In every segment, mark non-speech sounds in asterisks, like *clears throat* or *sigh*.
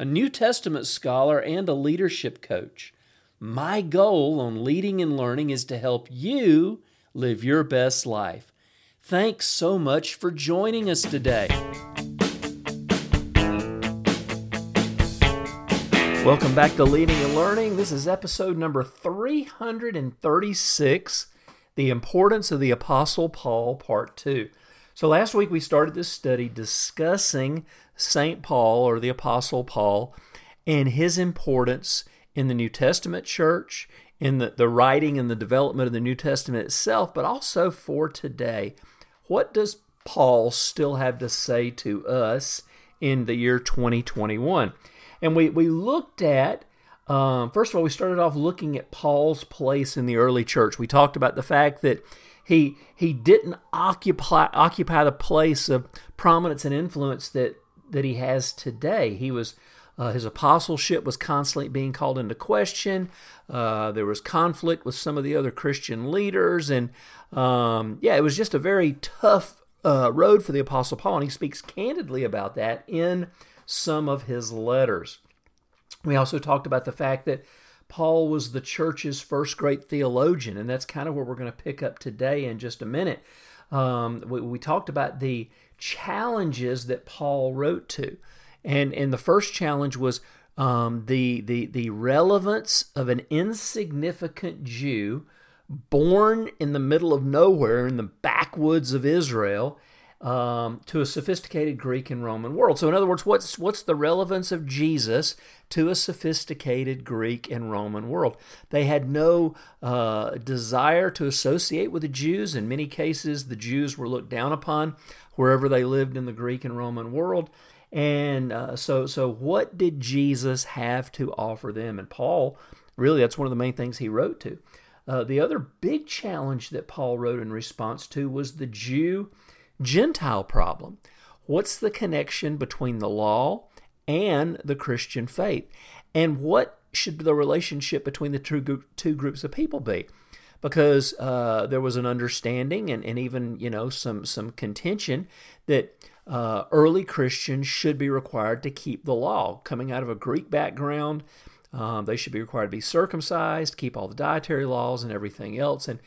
a New Testament scholar, and a leadership coach. My goal on leading and learning is to help you live your best life. Thanks so much for joining us today. Welcome back to Leading and Learning. This is episode number 336 The Importance of the Apostle Paul, Part 2. So, last week we started this study discussing St. Paul or the Apostle Paul and his importance in the New Testament church, in the, the writing and the development of the New Testament itself, but also for today. What does Paul still have to say to us in the year 2021? And we, we looked at, um, first of all, we started off looking at Paul's place in the early church. We talked about the fact that he he didn't occupy occupy the place of prominence and influence that that he has today. He was uh, his apostleship was constantly being called into question. Uh, there was conflict with some of the other Christian leaders, and um, yeah, it was just a very tough uh, road for the apostle Paul. And he speaks candidly about that in some of his letters. We also talked about the fact that Paul was the church's first great theologian, and that's kind of where we're going to pick up today in just a minute. Um, we, we, talked about the challenges that Paul wrote to, and and the first challenge was um, the the the relevance of an insignificant Jew born in the middle of nowhere in the backwoods of Israel um, to a sophisticated Greek and Roman world. So, in other words, what's what's the relevance of Jesus to a sophisticated Greek and Roman world? They had no uh, desire to associate with the Jews. In many cases, the Jews were looked down upon wherever they lived in the Greek and Roman world. And uh, so, so what did Jesus have to offer them? And Paul, really, that's one of the main things he wrote to. Uh, the other big challenge that Paul wrote in response to was the Jew Gentile problem. What's the connection between the law and the Christian faith? And what should the relationship between the two, two groups of people be? Because uh, there was an understanding and, and even you know some some contention that uh, early Christians should be required to keep the law. Coming out of a Greek background, um, they should be required to be circumcised, keep all the dietary laws and everything else. And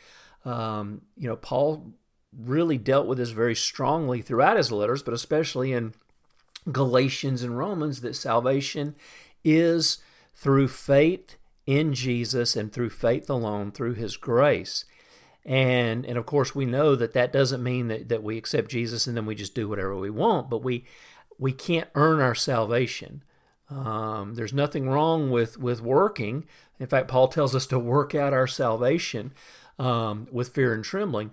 um, you know, Paul really dealt with this very strongly throughout his letters, but especially in Galatians and Romans, that salvation is through faith in Jesus and through faith alone, through his grace. And and of course we know that that doesn't mean that, that we accept Jesus and then we just do whatever we want, but we we can't earn our salvation. Um, there's nothing wrong with with working. In fact, Paul tells us to work out our salvation um, with fear and trembling.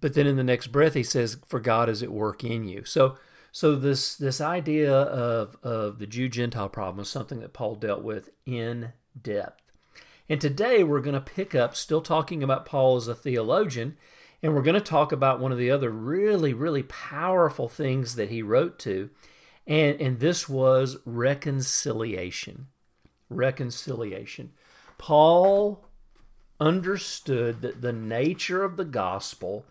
But then in the next breath, he says, "For God is at work in you." So, so this this idea of of the Jew Gentile problem is something that Paul dealt with in depth. And today we're going to pick up, still talking about Paul as a theologian, and we're going to talk about one of the other really, really powerful things that he wrote to, and and this was reconciliation. Reconciliation. Paul understood that the nature of the gospel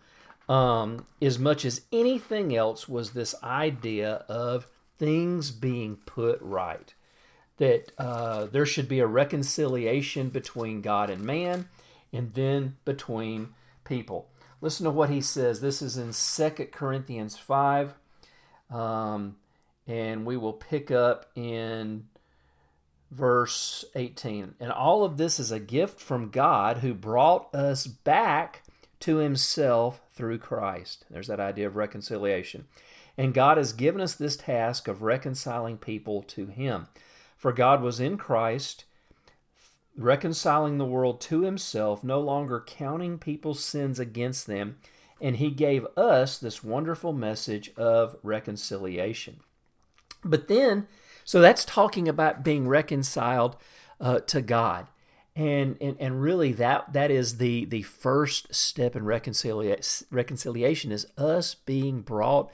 um, as much as anything else was this idea of things being put right. That uh, there should be a reconciliation between God and man, and then between people. Listen to what he says. This is in Second Corinthians 5. Um, and we will pick up in verse 18. And all of this is a gift from God who brought us back to himself through Christ. There's that idea of reconciliation. And God has given us this task of reconciling people to him. For God was in Christ, reconciling the world to himself, no longer counting people's sins against them, and he gave us this wonderful message of reconciliation. But then, So that's talking about being reconciled uh, to God. And, and and really that that is the the first step in reconciliation reconciliation is us being brought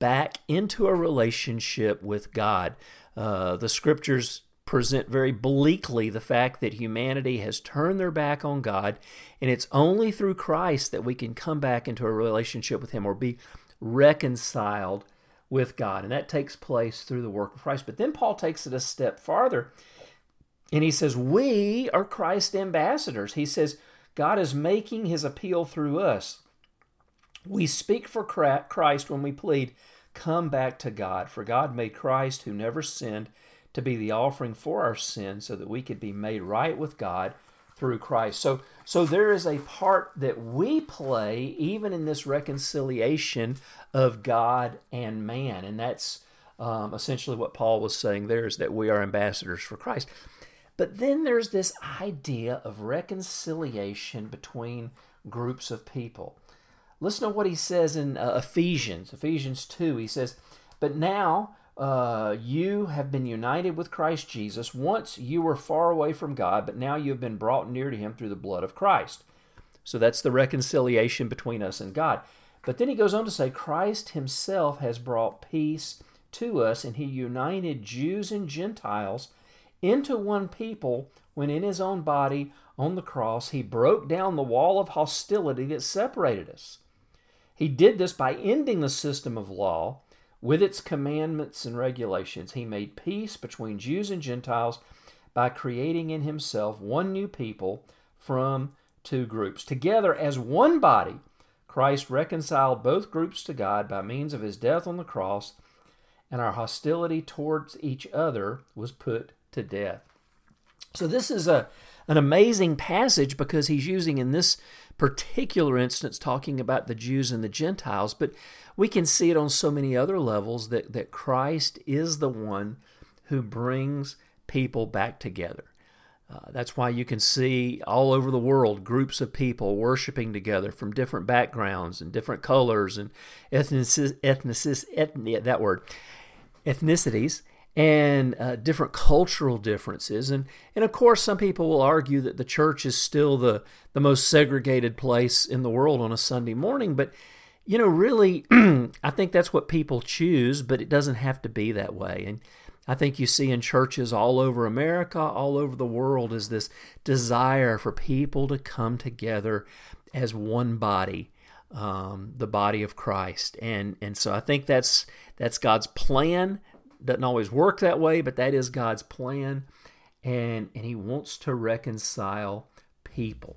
back into a relationship with God. Uh, the scriptures present very bleakly the fact that humanity has turned their back on God, and it's only through Christ that we can come back into a relationship with Him or be reconciled with God. And that takes place through the work of Christ. But then Paul takes it a step farther, and he says, We are Christ ambassadors. He says, God is making his appeal through us. We speak for Christ when we plead, Come back to God. For God made Christ, who never sinned, to be the offering for our sins so that we could be made right with God through Christ. So so there is a part that we play even in this reconciliation of God and man, and that's um, essentially what Paul was saying there is that we are ambassadors for Christ. But then there's this idea of reconciliation between groups of people. Listen to what he says in uh, Ephesians, Ephesians 2. He says, But now uh, you have been united with Christ Jesus. Once you were far away from God, but now you have been brought near to Him through the blood of Christ. So that's the reconciliation between us and God. But then he goes on to say, Christ Himself has brought peace to us, and He united Jews and Gentiles into one people when in His own body on the cross He broke down the wall of hostility that separated us. He did this by ending the system of law with its commandments and regulations, he made peace between Jews and Gentiles by creating in himself one new people from two groups. Together as one body, Christ reconciled both groups to God by means of his death on the cross, and our hostility towards each other was put to death. So this is a an amazing passage because he's using in this particular instance talking about the Jews and the Gentiles, but we can see it on so many other levels that, that Christ is the one who brings people back together. Uh, that's why you can see all over the world groups of people worshiping together from different backgrounds and different colors and ethnicities, ethnic, that word, ethnicities and uh, different cultural differences. And, and of course, some people will argue that the church is still the, the most segregated place in the world on a Sunday morning. But, you know, really, *clears throat* I think that's what people choose, but it doesn't have to be that way. And I think you see in churches all over America, all over the world, is this desire for people to come together as one body. Um, the body of Christ, and and so I think that's that's God's plan doesn't always work that way, but that is God's plan. And, and He wants to reconcile people.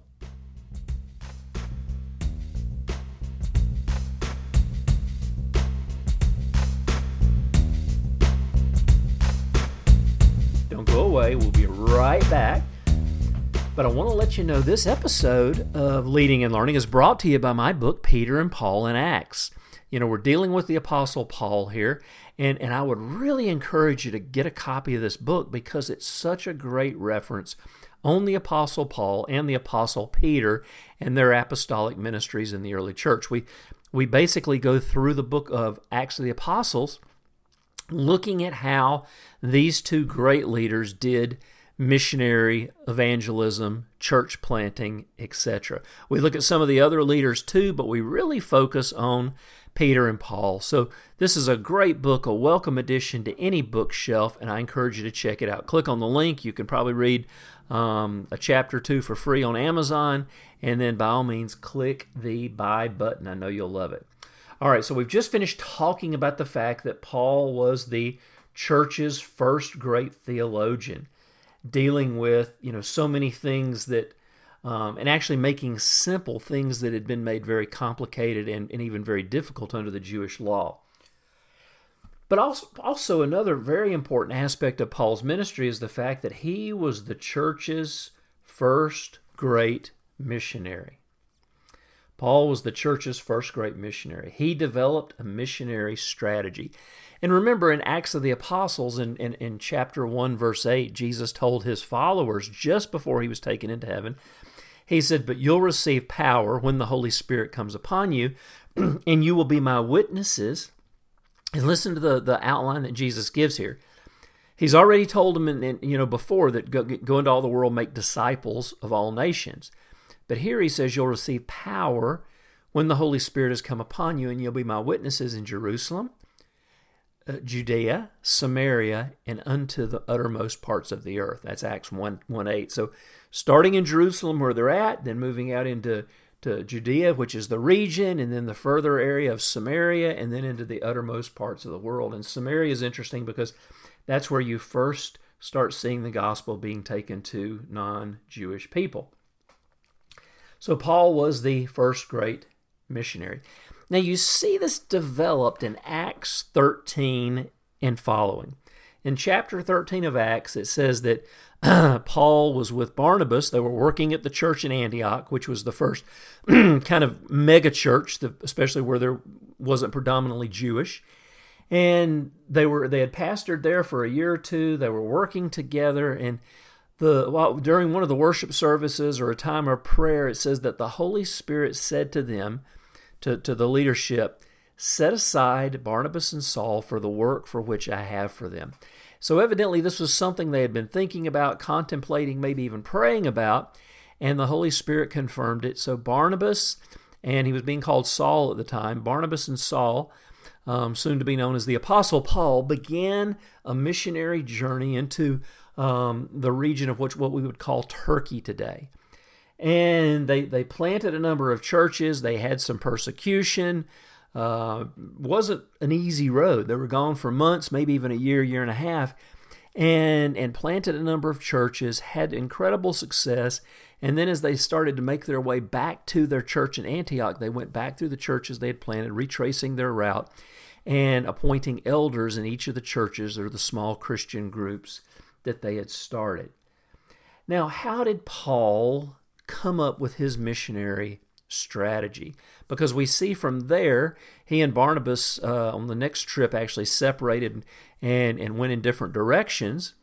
Don't go away. We'll be right back. But I want to let you know this episode of Leading and Learning is brought to you by my book, Peter and Paul in Acts. You know, we're dealing with the Apostle Paul here, and, and I would really encourage you to get a copy of this book because it's such a great reference on the Apostle Paul and the Apostle Peter and their apostolic ministries in the early church. We, we basically go through the book of Acts of the Apostles looking at how these two great leaders did missionary evangelism, church planting, etc. We look at some of the other leaders too, but we really focus on Peter and Paul. So, this is a great book, a welcome addition to any bookshelf, and I encourage you to check it out. Click on the link. You can probably read um, a chapter or two for free on Amazon, and then by all means, click the buy button. I know you'll love it. All right, so we've just finished talking about the fact that Paul was the church's first great theologian, dealing with you know so many things that um, and actually making simple things that had been made very complicated and, and even very difficult under the Jewish law. But also, also, another very important aspect of Paul's ministry is the fact that he was the church's first great missionary. Paul was the church's first great missionary. He developed a missionary strategy. And remember, in Acts of the Apostles, in, in, in chapter 1, verse 8, Jesus told his followers just before he was taken into heaven he said, But you'll receive power when the Holy Spirit comes upon you, *clears throat* and you will be my witnesses. And listen to the, the outline that Jesus gives here. He's already told them, in, in, you know, before that go, go into all the world, make disciples of all nations. But here he says you'll receive power when the Holy Spirit has come upon you, and you'll be my witnesses in Jerusalem, uh, Judea, Samaria, and unto the uttermost parts of the earth. That's Acts 1, 1 8. So starting in Jerusalem where they're at, then moving out into to Judea, which is the region, and then the further area of Samaria, and then into the uttermost parts of the world. And Samaria is interesting because that's where you first start seeing the gospel being taken to non Jewish people. So Paul was the first great missionary. Now you see this developed in Acts 13 and following. In chapter 13 of Acts, it says that *clears throat* Paul was with Barnabas. They were working at the church in Antioch, which was the first *clears throat* kind of mega church, especially where there wasn't predominantly Jewish. And they were they had pastored there for a year or two. They were working together, and the during one of the worship services or a time of prayer, it says that the Holy Spirit said to them, to, to the leadership, set aside Barnabas and Saul for the work for which I have for them. So, evidently, this was something they had been thinking about, contemplating, maybe even praying about, and the Holy Spirit confirmed it. So, Barnabas, and he was being called Saul at the time, Barnabas and Saul, um, soon to be known as the Apostle Paul, began a missionary journey into um, the region of which what we would call Turkey today. And they, they planted a number of churches, they had some persecution uh, wasn't an easy road. They were gone for months, maybe even a year, year and a half, and and planted a number of churches, had incredible success. And then as they started to make their way back to their church in Antioch, they went back through the churches they had planted, retracing their route and appointing elders in each of the churches or the small Christian groups that they had started. Now, how did Paul come up with his missionary strategy because we see from there he and Barnabas uh, on the next trip actually separated and, and went in different directions.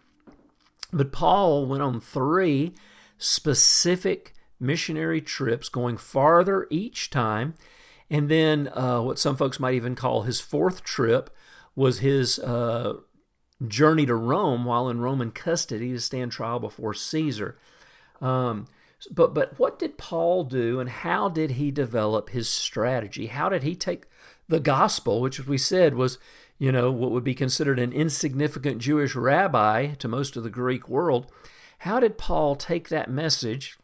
But Paul went on three specific missionary trips, going farther each time. And then uh, what some folks might even call his fourth trip was his uh, journey to Rome while in Roman custody to stand trial before Caesar. Um, but but what did Paul do and how did he develop his strategy? How did he take the gospel, which we said was, you know, what would be considered an insignificant Jewish rabbi to most of the Greek world? How did Paul take that message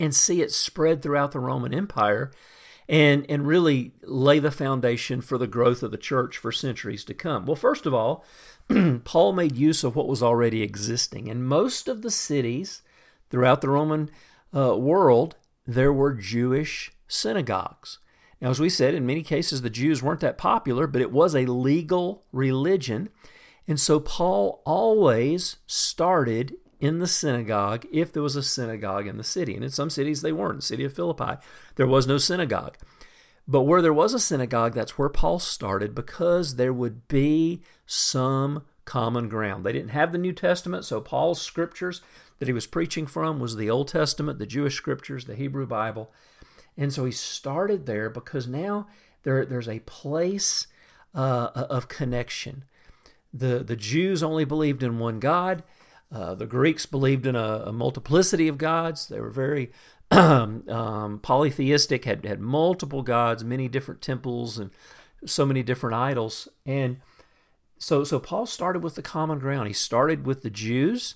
and see it spread throughout the Roman Empire and and really lay the foundation for the growth of the church for centuries to come? Well, first of all, *clears throat* Paul made use of what was already existing. In most of the cities throughout the Roman uh, world, there were Jewish synagogues. Now, as we said, in many cases, the Jews weren't that popular, but it was a legal religion. And so Paul always started in the synagogue if there was a synagogue in the city. And in some cities, they weren't. The city of Philippi, there was no synagogue. But where there was a synagogue, that's where Paul started because there would be some common ground. They didn't have the New Testament, so Paul's scriptures that he was preaching from was the Old Testament, the Jewish scriptures, the Hebrew Bible. And so he started there because now there, there's a place uh, of connection. The, the Jews only believed in one God. Uh, the Greeks believed in a, a, multiplicity of gods. They were very *clears throat* um, polytheistic, had, had multiple gods, many different temples, and so many different idols. And so, so Paul started with the common ground. He started with the Jews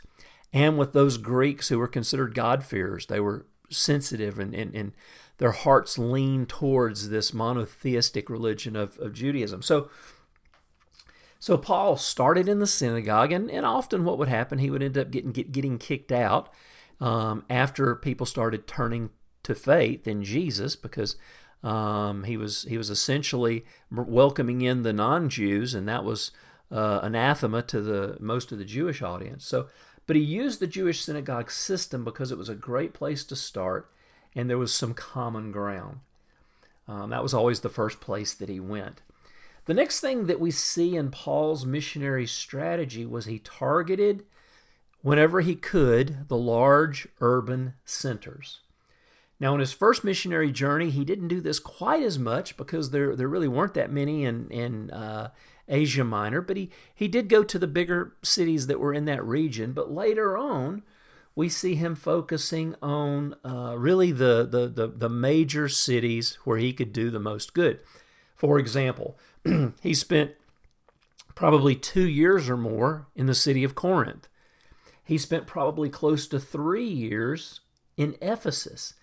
and with those Greeks who were considered God-fearers. They were sensitive and, and, and their hearts leaned towards this monotheistic religion of, of Judaism. So, so Paul started in the synagogue, and, and often what would happen, he would end up getting get, getting kicked out um, after people started turning to faith in Jesus, because um, he was he was essentially welcoming in the non-Jews, and that was uh, anathema to the most of the Jewish audience. So but he used the Jewish synagogue system because it was a great place to start and there was some common ground. Um, that was always the first place that he went. The next thing that we see in Paul's missionary strategy was he targeted, whenever he could, the large urban centers. Now, in his first missionary journey, he didn't do this quite as much because there, there really weren't that many in, in uh, Asia Minor, but he, he did go to the bigger cities that were in that region. But later on, we see him focusing on uh, really the, the, the, the major cities where he could do the most good. For example, *clears throat* he spent probably two years or more in the city of Corinth. He spent probably close to three years in Ephesus.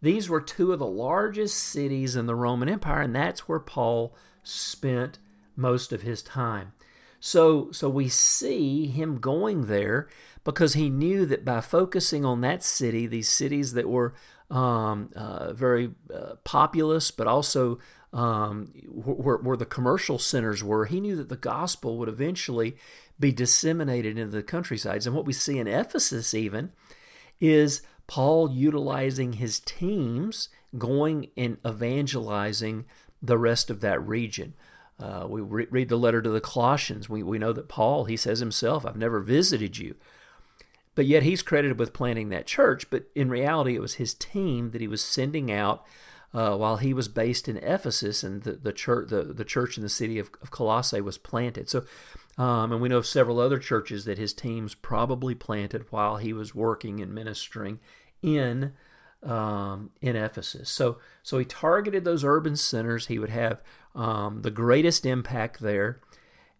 These were two of the largest cities in the Roman Empire, and that's where Paul spent most of his time. So, so we see him going there because he knew that by focusing on that city, these cities that were um, uh, very uh, populous, but also um, where, where the commercial centers were, he knew that the gospel would eventually be disseminated into the countrysides. And what we see in Ephesus, even, is Paul utilizing his teams going and evangelizing the rest of that region. Uh, we re- read the letter to the Colossians. We, we know that Paul, he says himself, I've never visited you. But yet he's credited with planting that church. But in reality, it was his team that he was sending out uh, while he was based in Ephesus, and the, the church the, the church in the city of, of Colossae was planted. So, um, and we know of several other churches that his teams probably planted while he was working and ministering in um, in Ephesus. So, so he targeted those urban centers. He would have um, the greatest impact there,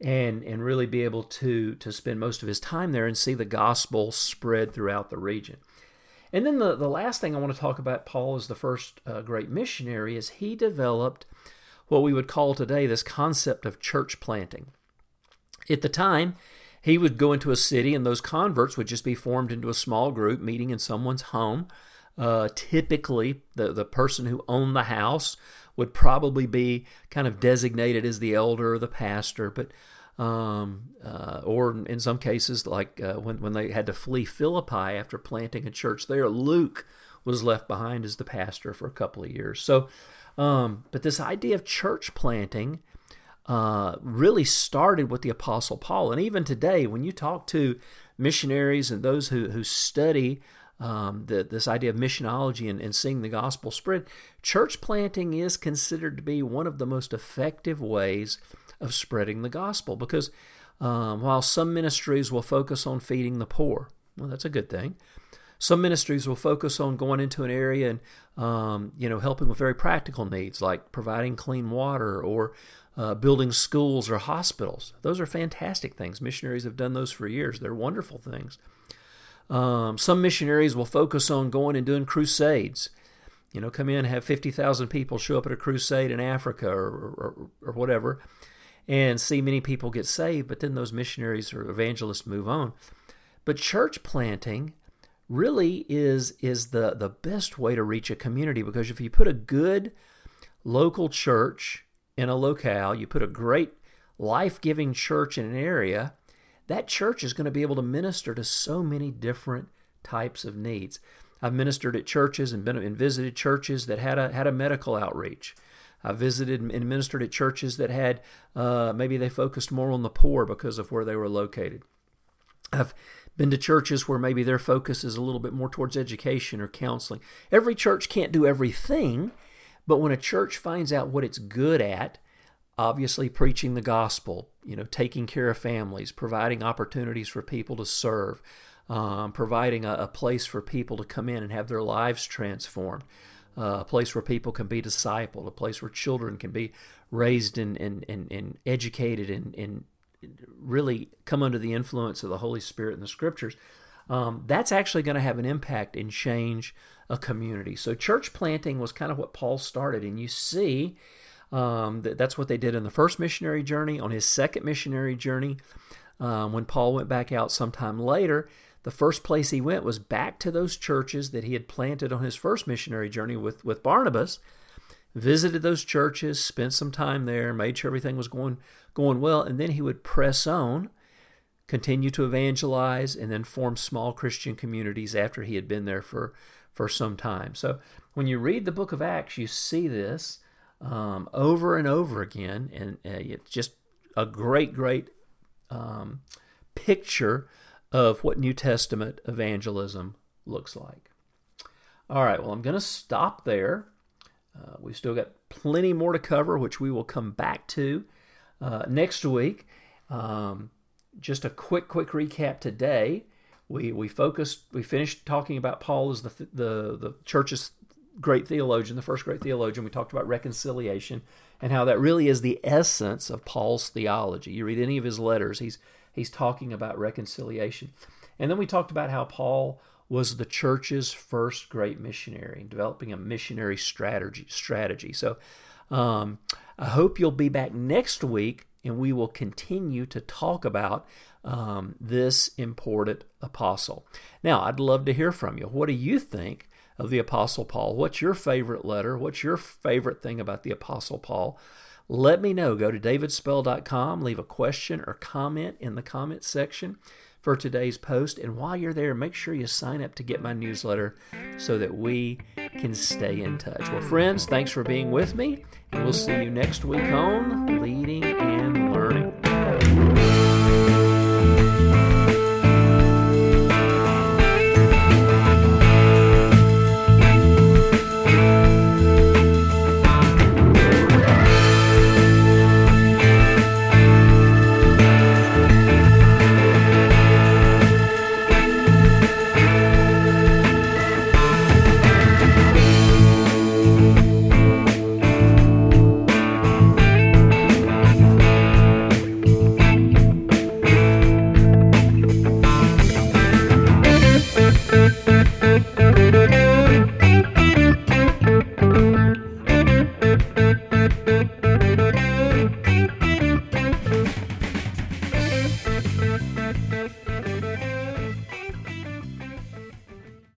and and really be able to to spend most of his time there and see the gospel spread throughout the region. And then the, the last thing I want to talk about, Paul, as the first uh, great missionary, is he developed what we would call today this concept of church planting. At the time, he would go into a city, and those converts would just be formed into a small group meeting in someone's home. Uh, typically, the, the person who owned the house would probably be kind of designated as the elder or the pastor, but um, uh, or in some cases, like uh, when, when they had to flee Philippi after planting a church there, Luke was left behind as the pastor for a couple of years. So, um, but this idea of church planting uh, really started with the Apostle Paul. And even today, when you talk to missionaries and those who, who study um, the, this idea of missionology and, and seeing the gospel spread, church planting is considered to be one of the most effective ways of spreading the gospel. Because um, while some ministries will focus on feeding the poor, well, that's a good thing. Some ministries will focus on going into an area and um, you know helping with very practical needs like providing clean water or uh, building schools or hospitals. Those are fantastic things. Missionaries have done those for years. They're wonderful things. Um, some missionaries will focus on going and doing crusades. You know, come in, and have 50,000 people show up at a crusade in Africa or, or, or whatever, and see many people get saved, but then those missionaries or evangelists move on. But church planting really is is the the best way to reach a community because if you put a good local church in a locale, you put a great life-giving church in an area, that church is going to be able to minister to so many different types of needs. I've ministered at churches and been and visited churches that had a had a medical outreach. I visited and ministered at churches that had uh, maybe they focused more on the poor because of where they were located. I've been to churches where maybe their focus is a little bit more towards education or counseling. Every church can't do everything, but when a church finds out what it's good at, obviously preaching the gospel, you know, taking care of families, providing opportunities for people to serve, um, providing a, a, place for people to come in and have their lives transformed, uh, a place where people can be discipled, a place where children can be raised and, and, and, and educated and, and really come under the influence of the Holy Spirit and the Scriptures. Um, that's actually going to have an impact and change a community. So, church planting was kind of what Paul started, and you see um, that that's what they did in the first missionary journey. On his second missionary journey, um, when Paul went back out sometime later, the first place he went was back to those churches that he had planted on his first missionary journey with, with Barnabas. Visited those churches, spent some time there, made sure everything was going going well, and then he would press on, continue to evangelize, and then form small Christian communities after he had been there for for some time. So when you read the book of Acts, you see this um, over and over again, and uh, it's just a great, great um, picture of what New Testament evangelism looks like. All right, well, I'm going to stop there. Uh, we've still got plenty more to cover, which we will come back to uh, next week. Um, just a quick, quick recap today. We we focused. We finished talking about Paul as the the the church's great theologian, the first great theologian. We talked about reconciliation and how that really is the essence of Paul's theology. You read any of his letters, he's he's talking about reconciliation. And then we talked about how Paul was the church's first great missionary, developing a missionary strategy. Strategy. So, um, I hope you'll be back next week, and we will continue to talk about um, this important apostle. Now, I'd love to hear from you. What do you think of the Apostle Paul? What's your favorite letter? What's your favorite thing about the Apostle Paul? Let me know. Go to davidspell.com, leave a question or comment in the comment section for today's post. And while you're there, make sure you sign up to get my newsletter so that we can stay in touch. Well, friends, thanks for being with me, and we'll see you next week on Leading and Learning.